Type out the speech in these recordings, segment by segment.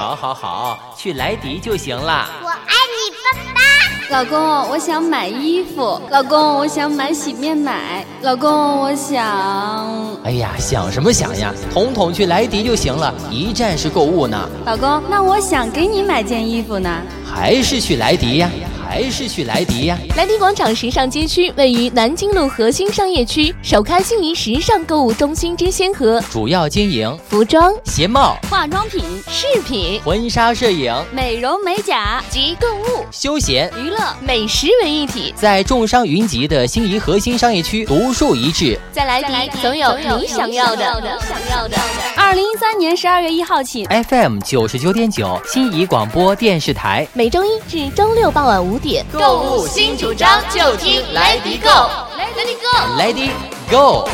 好好好，去莱迪就行了。我爱你，爸爸。老公，我想买衣服。老公，我想买洗面奶。老公，我想……哎呀，想什么想呀？统统去莱迪就行了，一站式购物呢。老公，那我想给你买件衣服呢。还是去莱迪呀。还是去莱迪呀！莱迪广场时尚街区位于南京路核心商业区，首开心仪时尚购物中心之先河，主要经营服装、鞋帽、化妆品、饰品、婚纱摄影、美容美甲及购物、休闲娱乐、美食为一体，在众商云集的心仪核心商业区独树一帜。在莱迪总有你想要的。想要的。二零一三年十二月一号起，FM 九十九点九心仪广播电视台，每周一至周六傍晚五点，购物新主张就听莱迪购，莱迪购，莱迪 Go。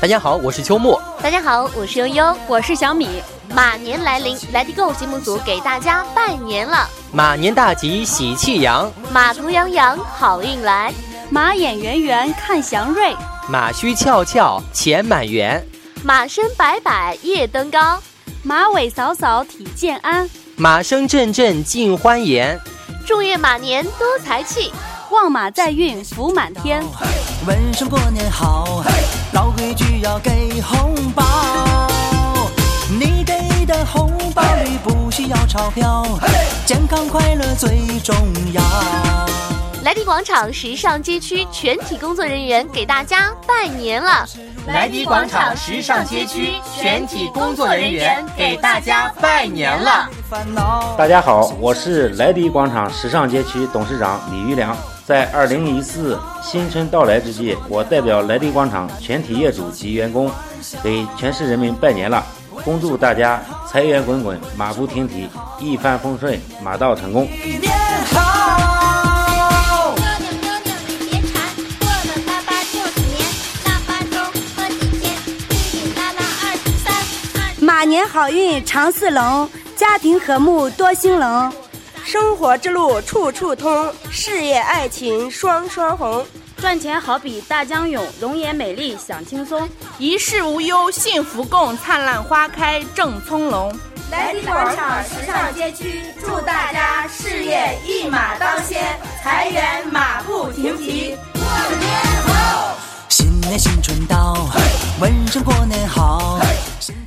大家好，我是秋木。大家好，我是悠悠，我是小米。马年来临，，Let It Go 节目组给大家拜年了。马年大吉，喜气扬；马途洋洋，好运来；马眼圆圆，看祥瑞；马须翘翘，钱满园；马身摆摆，夜登高；马尾扫扫，体健安；马声阵阵，尽欢颜。祝愿马年多财气，旺马在运，福满天。问声过年好，老规矩要给红包。你给的红包里不需要钞票，健康快乐最重要。莱迪广场时尚街区全体工作人员给大家拜年了。莱迪广场时尚街区全体工作人员给大家拜年了。大家好，我是莱迪广场时尚街区董事长李玉良。在二零一四新春到来之际，我代表莱迪广场全体业主及员工，给全市人民拜年了，恭祝大家财源滚滚，马不停蹄，一帆风顺，马到成功。马年好运常似龙，家庭和睦多兴隆。生活之路处处通，事业爱情双双红。赚钱好比大江涌，容颜美丽享轻松。一世无忧幸福共，灿烂花开正葱茏。来迪广场时尚街区，祝大家事业一马当先，财源马不停蹄。过年好！新年新春到，问声过年好。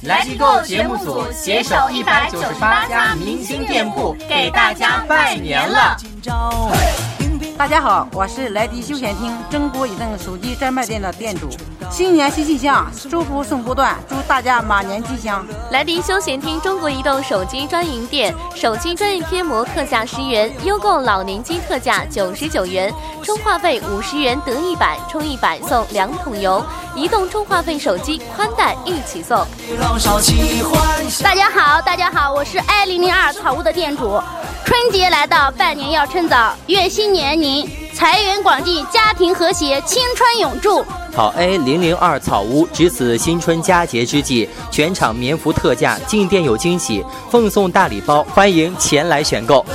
来机构节目组携手一百九十八家明星店铺，给大家拜年了。大家好，我是莱迪休闲厅中国移动手机专卖店的店主。新年新气象，祝福送不断，祝大家马年吉祥。莱迪休闲厅中国移动手机专营店，手机专业贴膜特价十元，优购老年机特价九十九元，充话费五十元得一百，充一百送两桶油。移动充话费、手机宽带一起送。大家好，大家好，我是 i 零零二草屋的店主。春节来到，拜年要趁早，愿新年您财源广进，家庭和谐，青春永驻。好 A 零零二草屋，值此新春佳节之际，全场棉服特价，进店有惊喜，奉送大礼包，欢迎前来选购。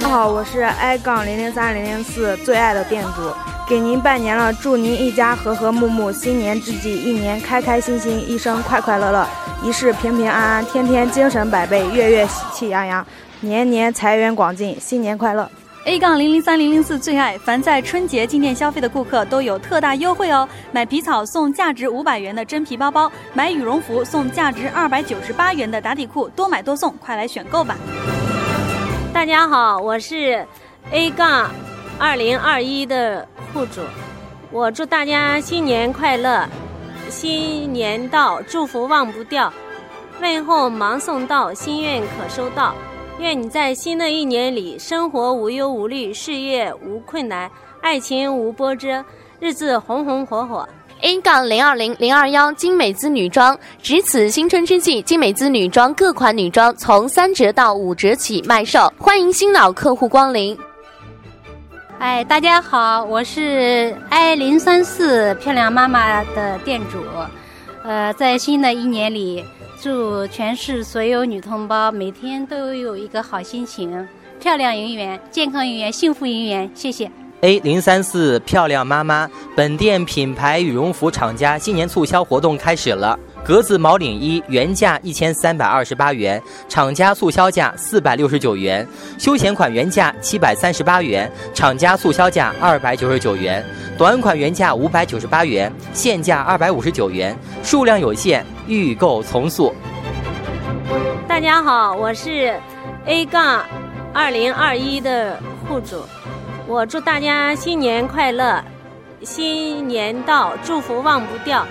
大家好，我是 i 杠零零三零零四最爱的店主，给您拜年了，祝您一家和和睦睦，新年之际一年开开心心，一生快快乐乐，一世平平安安，天天精神百倍，月月喜气洋洋。年年财源广进，新年快乐！A 杠零零三零零四最爱，凡在春节进店消费的顾客都有特大优惠哦！买皮草送价值五百元的真皮包包，买羽绒服送价值二百九十八元的打底裤，多买多送，快来选购吧！大家好，我是 A 杠二零二一的户主，我祝大家新年快乐，新年到，祝福忘不掉，问候忙送到，心愿可收到。愿你在新的一年里，生活无忧无虑，事业无困难，爱情无波折，日子红红火火。A 杠零二零零二幺精美姿女装，值此新春之际，精美姿女装各款女装从三折到五折起卖售，欢迎新老客户光临。哎，大家好，我是 I 零三四漂亮妈妈的店主，呃，在新的一年里。祝全市所有女同胞每天都有一个好心情，漂亮姻缘，健康姻缘，幸福姻缘。谢谢。A 零三四漂亮妈妈，本店品牌羽绒服厂家新年促销活动开始了。格子毛领衣原价一千三百二十八元，厂家促销价四百六十九元；休闲款原价七百三十八元，厂家促销价二百九十九元；短款原价五百九十八元，现价二百五十九元。数量有限，预购从速。大家好，我是 A 杠二零二一的户主，我祝大家新年快乐，新年到，祝福忘不掉。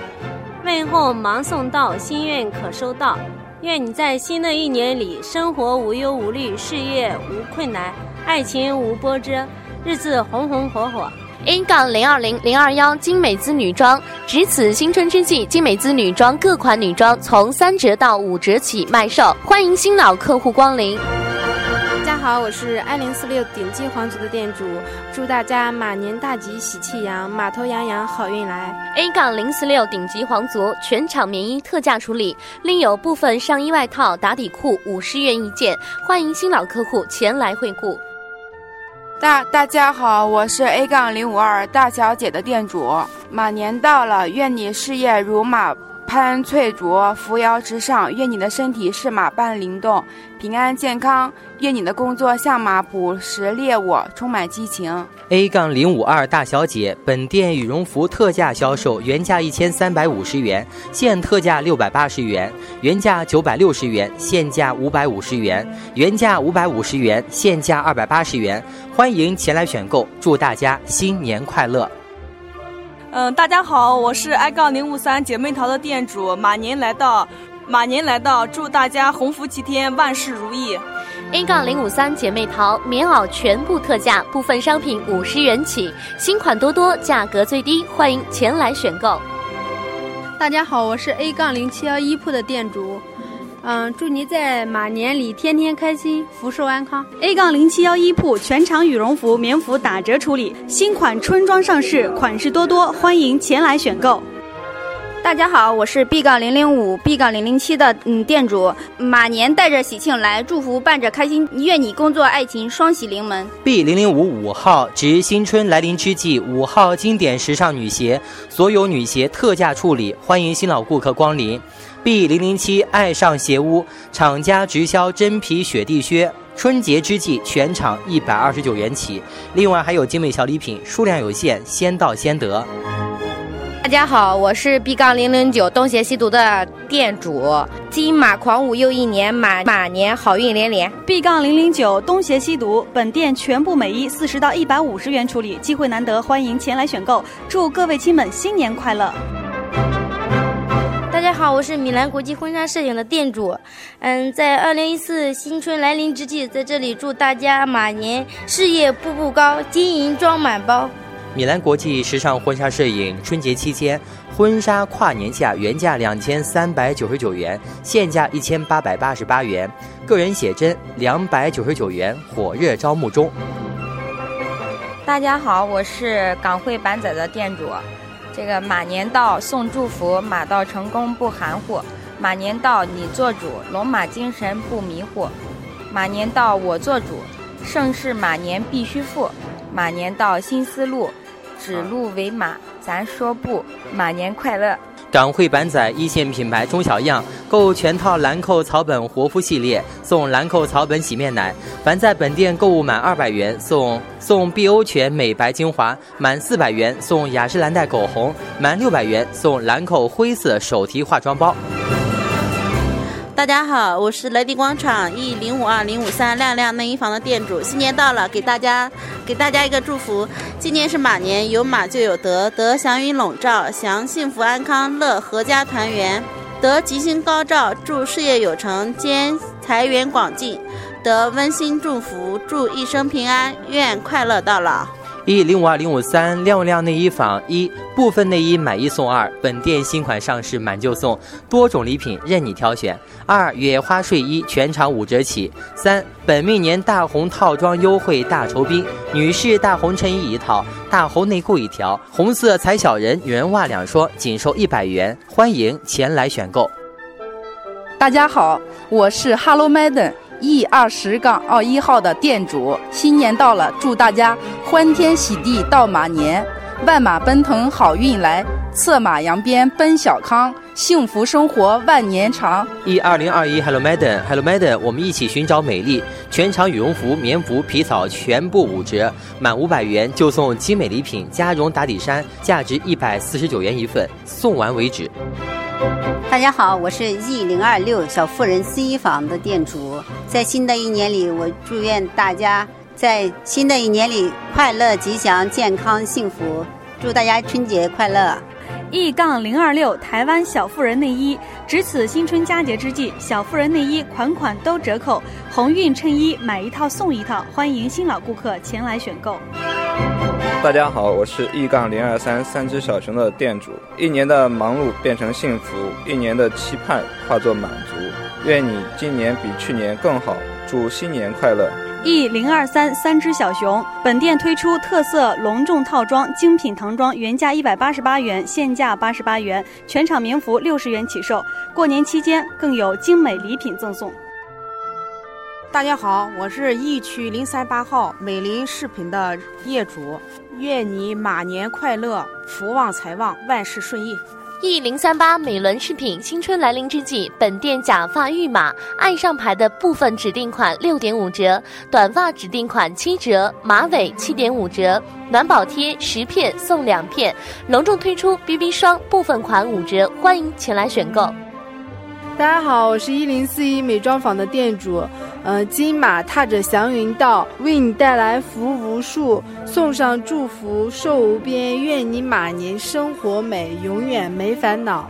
问候忙送到，心愿可收到。愿你在新的一年里，生活无忧无虑，事业无困难，爱情无波折，日子红红火火。A 杠零二零零二幺精美姿女装，值此新春之际，精美姿女装各款女装从三折到五折起卖售，欢迎新老客户光临。大家好，我是爱零四六顶级皇族的店主，祝大家马年大吉，喜气洋，马头洋洋，好运来。A 杠零四六顶级皇族全场棉衣特价处理，另有部分上衣外套、打底裤五十元一件，欢迎新老客户前来惠顾。大大家好，我是 A 杠零五二大小姐的店主，马年到了，愿你事业如马。攀翠竹，扶摇直上。愿你的身体是马般灵动，平安健康。愿你的工作像马捕食猎物，充满激情。A 杠零五二大小姐，本店羽绒服特价销售，原价一千三百五十元，现特价六百八十元；原价九百六十元，现价五百五十元；原价五百五十元，现价二百八十元。欢迎前来选购，祝大家新年快乐！嗯，大家好，我是 i 杠零五三姐妹淘的店主。马年来到，马年来到，祝大家鸿福齐天，万事如意。A 杠零五三姐妹淘棉袄全部特价，部分商品五十元起，新款多多，价格最低，欢迎前来选购。大家好，我是 A 杠零七幺一铺的店主。嗯，祝您在马年里天天开心，福寿安康。A 杠零七幺一铺全场羽绒服、棉服打折处理，新款春装上市，款式多多，欢迎前来选购。大家好，我是 B 杠零零五 B 杠零零七的嗯店主，马年带着喜庆来，祝福伴着开心，愿你工作爱情双喜临门。B 零零五五号值新春来临之际，五号经典时尚女鞋，所有女鞋特价处理，欢迎新老顾客光临。B 零零七爱上鞋屋厂家直销真皮雪地靴，春节之际全场一百二十九元起，另外还有精美小礼品，数量有限，先到先得。大家好，我是 B 杠零零九东邪西毒的店主，金马狂舞又一年，马马年好运连连。B 杠零零九东邪西毒，本店全部美衣四十到一百五十元处理，机会难得，欢迎前来选购，祝各位亲们新年快乐。大家好，我是米兰国际婚纱摄影的店主。嗯，在二零一四新春来临之际，在这里祝大家马年事业步步高，金银装满包。米兰国际时尚婚纱摄影春节期间，婚纱跨年价原价两千三百九十九元，现价一千八百八十八元，个人写真两百九十九元，火热招募中。大家好，我是港汇板仔的店主。这个马年到送祝福，马到成功不含糊。马年到你做主，龙马精神不迷糊。马年到我做主，盛世马年必须富。马年到新思路，指鹿为马，咱说不。马年快乐！港汇板仔一线品牌中小样，购全套兰蔻草本活肤系列送兰蔻草本洗面奶。凡在本店购物满二百元送送碧欧泉美白精华，满四百元送雅诗兰黛口红，满六百元送兰蔻灰色手提化妆包。大家好，我是雷迪广场 E 零五二零五三亮亮内衣房的店主。新年到了，给大家给大家一个祝福。今年是马年，有马就有德，德祥云笼罩，祥幸福安康，乐阖家团圆，德吉星高照，祝事业有成，兼财源广进，得温馨祝福，祝一生平安，愿快乐到老。一零五二零五三亮亮内衣坊一部分内衣买一送二，本店新款上市满就送，多种礼品任你挑选。二野花睡衣全场五折起。三本命年大红套装优惠大酬宾，女士大红衬衣一套，大红内裤一条，红色踩小人女人袜两双，仅售一百元，欢迎前来选购。大家好，我是 Hello Madam E 二十杠二一号的店主，新年到了，祝大家欢天喜地到马年，万马奔腾好运来，策马扬鞭奔小康，幸福生活万年长。E 二零二一 Hello Madam，Hello Madam，我们一起寻找美丽。全场羽绒服、棉服、皮草全部五折，满五百元就送精美礼品加绒打底衫，价值一百四十九元一份，送完为止。大家好，我是 E 零二六小妇人丝衣坊的店主。在新的一年里，我祝愿大家在新的一年里快乐、吉祥、健康、幸福。祝大家春节快乐！E 杠零二六台湾小妇人内衣，值此新春佳节之际，小妇人内衣款款都折扣，鸿运衬衣买一套送一套，欢迎新老顾客前来选购。大家好，我是 E 杠零二三三只小熊的店主。一年的忙碌变成幸福，一年的期盼化作满足。愿你今年比去年更好，祝新年快乐。E 零二三三只小熊，本店推出特色隆重套装，精品唐装原价一百八十八元，现价八十八元，全场棉服六十元起售。过年期间更有精美礼品赠送。大家好，我是 E 区零三八号美林饰品的业主，愿你马年快乐，福旺财旺，万事顺意。E 零三八美伦饰品新春来临之际，本店假发御马爱上牌的部分指定款六点五折，短发指定款七折，马尾七点五折，暖宝贴十片送两片，隆重推出 BB 霜部分款五折，欢迎前来选购。大家好，我是一零四一美妆坊的店主。呃，金马踏着祥云道，为你带来福无数，送上祝福寿无边，愿你马年生活美，永远没烦恼。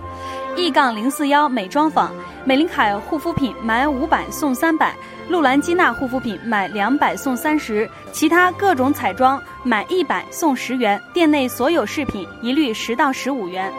E 杠零四幺美妆坊，美琳凯护肤品买五百送三百，露兰基娜护肤品买两百送三十，其他各种彩妆买一百送十元，店内所有饰品一律十到十五元。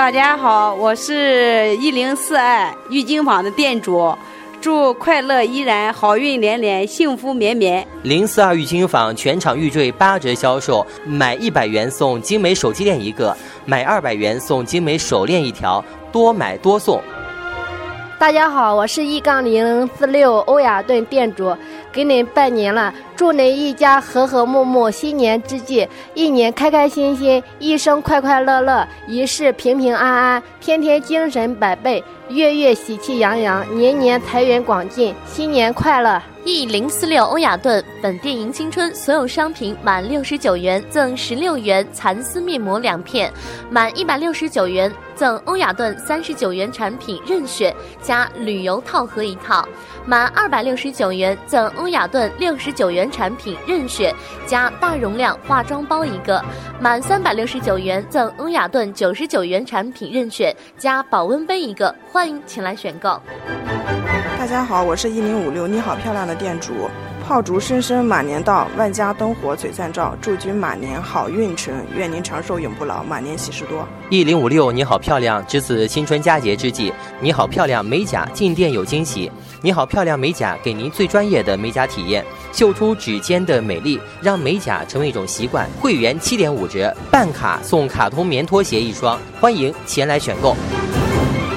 大家好，我是一零四二玉金坊的店主。祝快乐依然，好运连连，幸福绵绵。零四二玉金坊全场玉坠八折销售，买一百元送精美手机链一个，买二百元送精美手链一条，多买多送。大家好，我是一杠零四六欧雅顿店主，给您拜年了，祝您一家和和睦睦，新年之际一年开开心心，一生快快乐乐，一世平平安安，天天精神百倍。月月喜气洋洋，年年财源广进，新年快乐！E 零四六欧雅顿本店迎新春，所有商品满六十九元赠十六元蚕丝面膜两片，满一百六十九元赠欧雅顿三十九元产品任选加旅游套盒一套，满二百六十九元赠欧雅顿六十九元产品任选加大容量化妆包一个，满三百六十九元赠欧雅顿九十九元产品任选加保温杯一个。欢迎前来选购。大家好，我是一零五六你好漂亮的店主，炮竹声声马年到，万家灯火璀璨照，祝君马年好运成，愿您长寿永不老，马年喜事多。一零五六你好漂亮，值此新春佳节之际，你好漂亮美甲进店有惊喜，你好漂亮美甲给您最专业的美甲体验，秀出指尖的美丽，让美甲成为一种习惯。会员七点五折，办卡送卡通棉拖鞋一双，欢迎前来选购。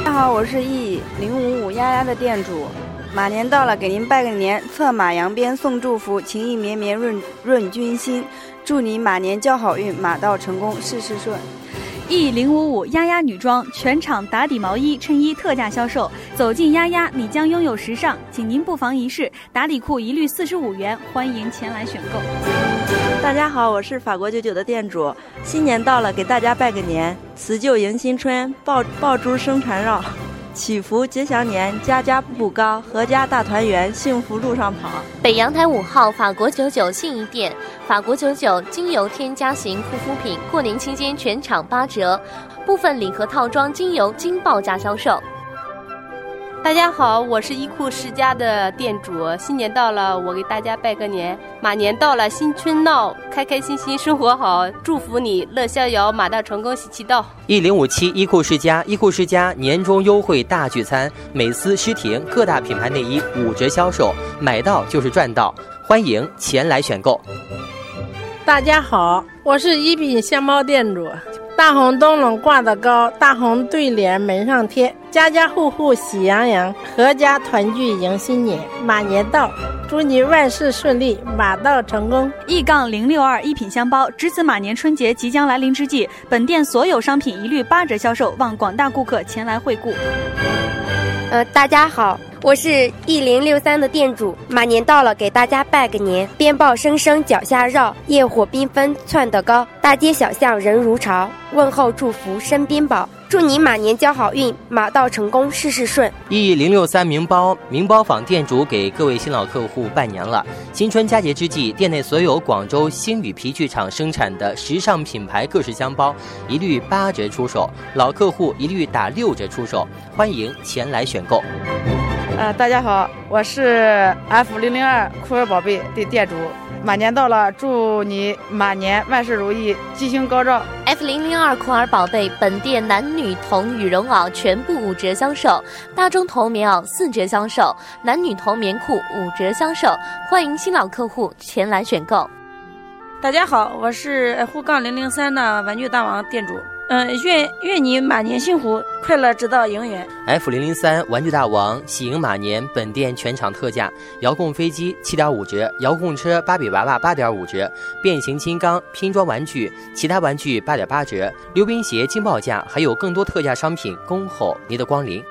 大家好，我是 E 零五五丫丫的店主。马年到了，给您拜个年，策马扬鞭送祝福，情意绵绵润润君心。祝你马年交好运，马到成功，事事顺。E 零五五丫丫女装全场打底毛衣、衬衣特价销售，走进丫丫，你将拥有时尚。请您不妨一试，打底裤一律四十五元，欢迎前来选购。大家好，我是法国九九的店主。新年到了，给大家拜个年，辞旧迎新春，爆爆竹声缠绕，祈福吉祥年，家家步步高，阖家大团圆，幸福路上跑。北阳台五号法国九九信义店，法国九九精油添加型护肤品，过年期间全场八折，部分礼盒套装精油惊报价销售。大家好，我是衣库世家的店主。新年到了，我给大家拜个年。马年到了，新春闹，开开心心，生活好。祝福你乐逍遥，马到成功，喜气到。一零五七衣库世家，衣库世家年终优惠大聚餐，美思诗婷各大品牌内衣五折销售，买到就是赚到，欢迎前来选购。大家好，我是一品香猫店主。大红灯笼挂得高，大红对联门上贴，家家户户喜洋洋，阖家团聚迎新年。马年到，祝你万事顺利，马到成功。一杠零六二一品香包，值此马年春节即将来临之际，本店所有商品一律八折销售，望广大顾客前来惠顾。呃，大家好，我是一零六三的店主。马年到了，给大家拜个年。鞭炮声声脚下绕，焰火缤纷窜得高，大街小巷人如潮。问候祝福身边宝，祝你马年交好运，马到成功，事事顺。E 零六三名包名包坊店主给各位新老客户拜年了。新春佳节之际，店内所有广州星宇皮具厂生产的时尚品牌各式箱包一律八折出手，老客户一律打六折出手，欢迎前来选购。呃，大家好，我是 F 零零二酷儿宝贝的店主。马年到了，祝你马年万事如意，吉星高照。F 零零二酷儿宝贝本店男女童羽绒袄全部五折销售，大中童棉袄四折销售，男女童棉裤五折销售，欢迎新老客户前来选购。大家好，我是沪杠零零三的玩具大王店主。嗯、呃，愿愿你马年幸福，快乐直到永远。F 零零三玩具大王喜迎马年，本店全场特价：遥控飞机七点五折，遥控车芭比娃娃八点五折，变形金刚拼装玩具其他玩具八点八折，溜冰鞋惊爆价，还有更多特价商品恭候您的光临。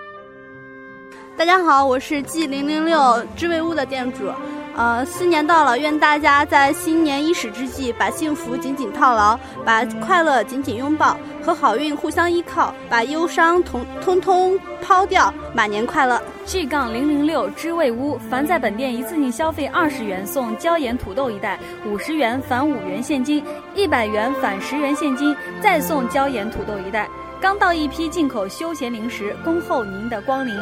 大家好，我是 G 零零六知味屋的店主。呃，新年到了，愿大家在新年伊始之际，把幸福紧紧套牢，把快乐紧紧拥抱，和好运互相依靠，把忧伤统通通抛掉，马年快乐。G 杠零零六知味屋，凡在本店一次性消费二十元送椒盐土豆一袋，五十元返五元现金，一百元返十元现金，再送椒盐土豆一袋。刚到一批进口休闲零食，恭候您的光临。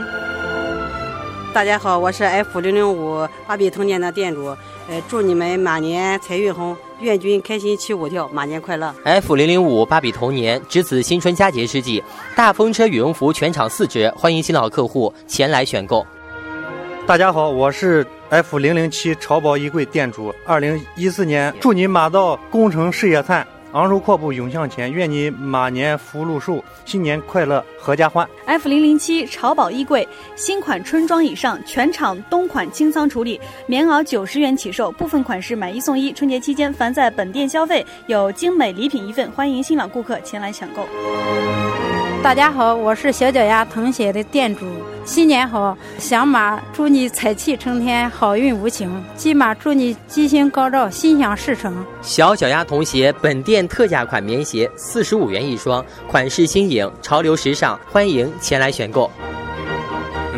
大家好，我是 F 零零五芭比童年的店主，呃，祝你们马年财运红，愿君开心起舞跳，马年快乐。F 零零五芭比童年，值此新春佳节之际，大风车羽绒服全场四折，欢迎新老客户前来选购。大家好，我是 F 零零七潮宝衣柜店主。二零一四年，祝你马到功成事业灿。昂首阔步涌向前，愿你马年福禄寿，新年快乐，合家欢。F 零零七潮宝衣柜新款春装以上，全场冬款清仓处理，棉袄九十元起售，部分款式买一送一。春节期间，凡在本店消费有精美礼品一份，欢迎新老顾客前来抢购。大家好，我是小脚丫童鞋的店主。新年好，响马祝你财气冲天，好运无情；金马祝你吉星高照，心想事成。小脚丫童鞋本店特价款棉鞋，四十五元一双，款式新颖，潮流时尚，欢迎前来选购。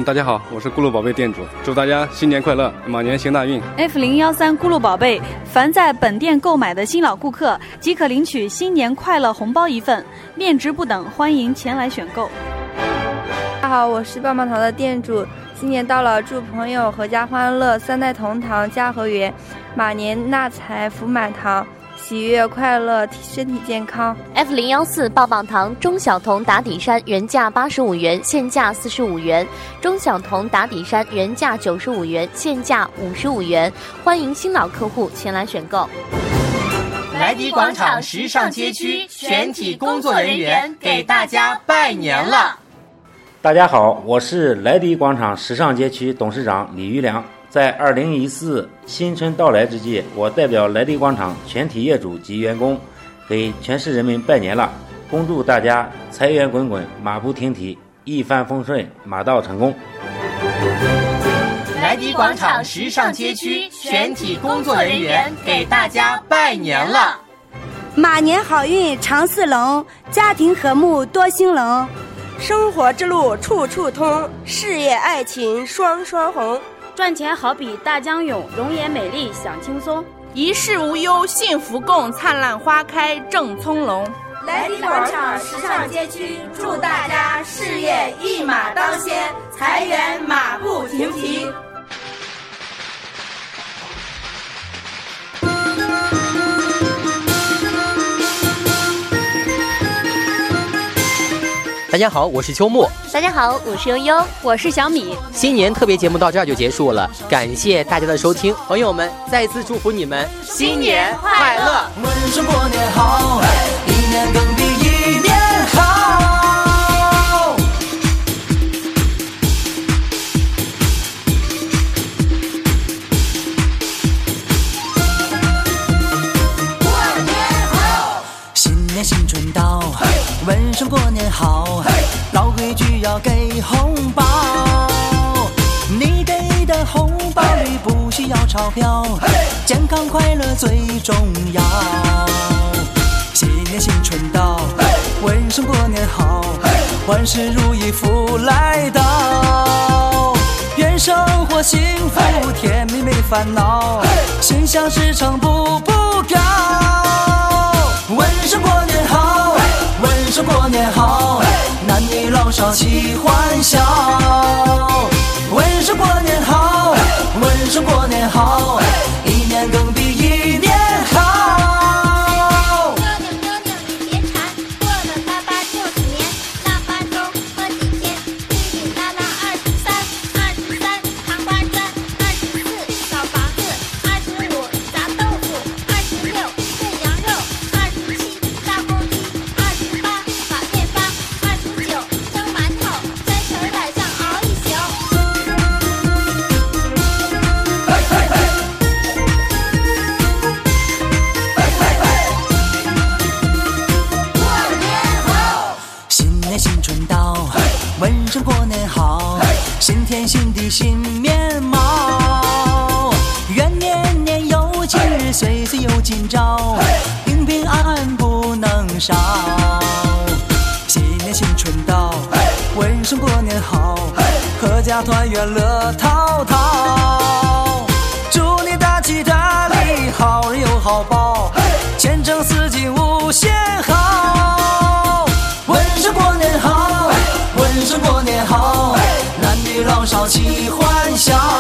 嗯，大家好，我是咕噜宝贝店主，祝大家新年快乐，马年行大运。F 零幺三咕噜宝贝，凡在本店购买的新老顾客即可领取新年快乐红包一份，面值不等，欢迎前来选购。大家好，我是棒棒糖的店主。新年到了，祝朋友阖家欢乐，三代同堂家和园，马年纳财福满堂，喜悦快乐，身体健康。F 零幺四棒棒糖中小童打底衫原价八十五元，现价四十五元；中小童打底衫原价九十五元，现价五十五元。欢迎新老客户前来选购。莱迪广场时尚街区全体工作人员给大家拜年了。大家好，我是莱迪广场时尚街区董事长李玉良。在二零一四新春到来之际，我代表莱迪广场全体业主及员工，给全市人民拜年了，恭祝大家财源滚滚，马不停蹄，一帆风顺，马到成功。莱迪广场时尚街区全体工作人员给大家拜年了。马年好运常似龙，家庭和睦多兴隆。生活之路处处通，事业爱情双双红。赚钱好比大江涌，容颜美丽享轻松。一世无忧幸福共，灿烂花开正葱茏。来迪广场时尚街区，祝大家事业一马当先，财源马不停蹄。大家好，我是秋木。大家好，我是悠悠，我是小米。新年特别节目到这儿就结束了，感谢大家的收听，朋友们，再次祝福你们新年快乐，问声过年好，好，老规矩要给红包。你给的红包里不需要钞票，健康快乐最重要。新年新春到，问声过年好，万事如意福来到。愿生活幸福，甜蜜没烦恼，心想事成步步过年好，男女老少齐欢笑。问声过年好，问声过年好，一年更比一年新面貌。愿年年有今日，岁岁有今朝，平平安安不能少。新年新春到，问声过年好，阖家团圆乐陶。问声过年好，男女老少齐欢笑。